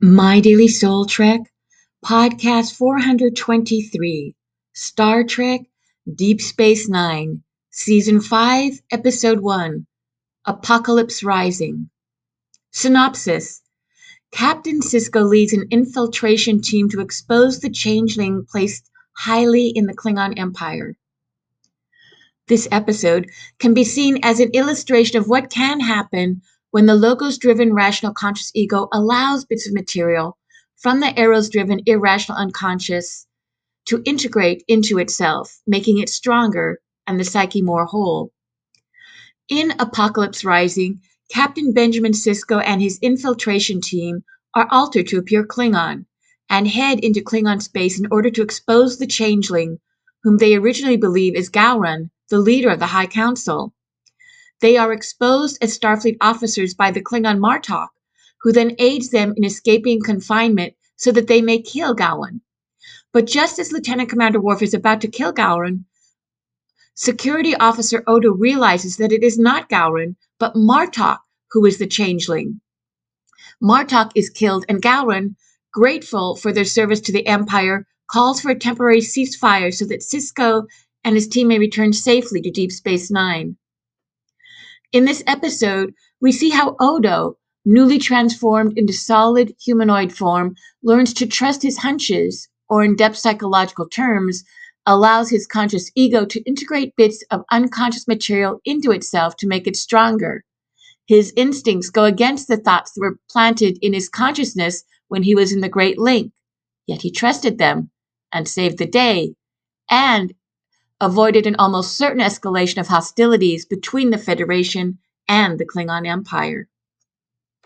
My Daily Soul Trek, Podcast 423, Star Trek, Deep Space Nine, Season 5, Episode 1, Apocalypse Rising. Synopsis Captain Sisko leads an infiltration team to expose the changeling placed highly in the Klingon Empire. This episode can be seen as an illustration of what can happen when the logos driven rational conscious ego allows bits of material from the eros driven irrational unconscious to integrate into itself, making it stronger and the psyche more whole. In Apocalypse Rising, Captain Benjamin Sisko and his infiltration team are altered to appear Klingon and head into Klingon space in order to expose the changeling, whom they originally believe is Gowron, the leader of the High Council. They are exposed as Starfleet officers by the Klingon Martok, who then aids them in escaping confinement so that they may kill Gowron. But just as Lieutenant Commander Worf is about to kill Gowron, Security Officer Odo realizes that it is not Gowron, but Martok who is the changeling. Martok is killed, and Gowron, grateful for their service to the Empire, calls for a temporary ceasefire so that Sisko and his team may return safely to Deep Space Nine. In this episode, we see how Odo, newly transformed into solid humanoid form, learns to trust his hunches, or in depth psychological terms, allows his conscious ego to integrate bits of unconscious material into itself to make it stronger. His instincts go against the thoughts that were planted in his consciousness when he was in the Great Link, yet he trusted them and saved the day, and avoided an almost certain escalation of hostilities between the Federation and the Klingon Empire.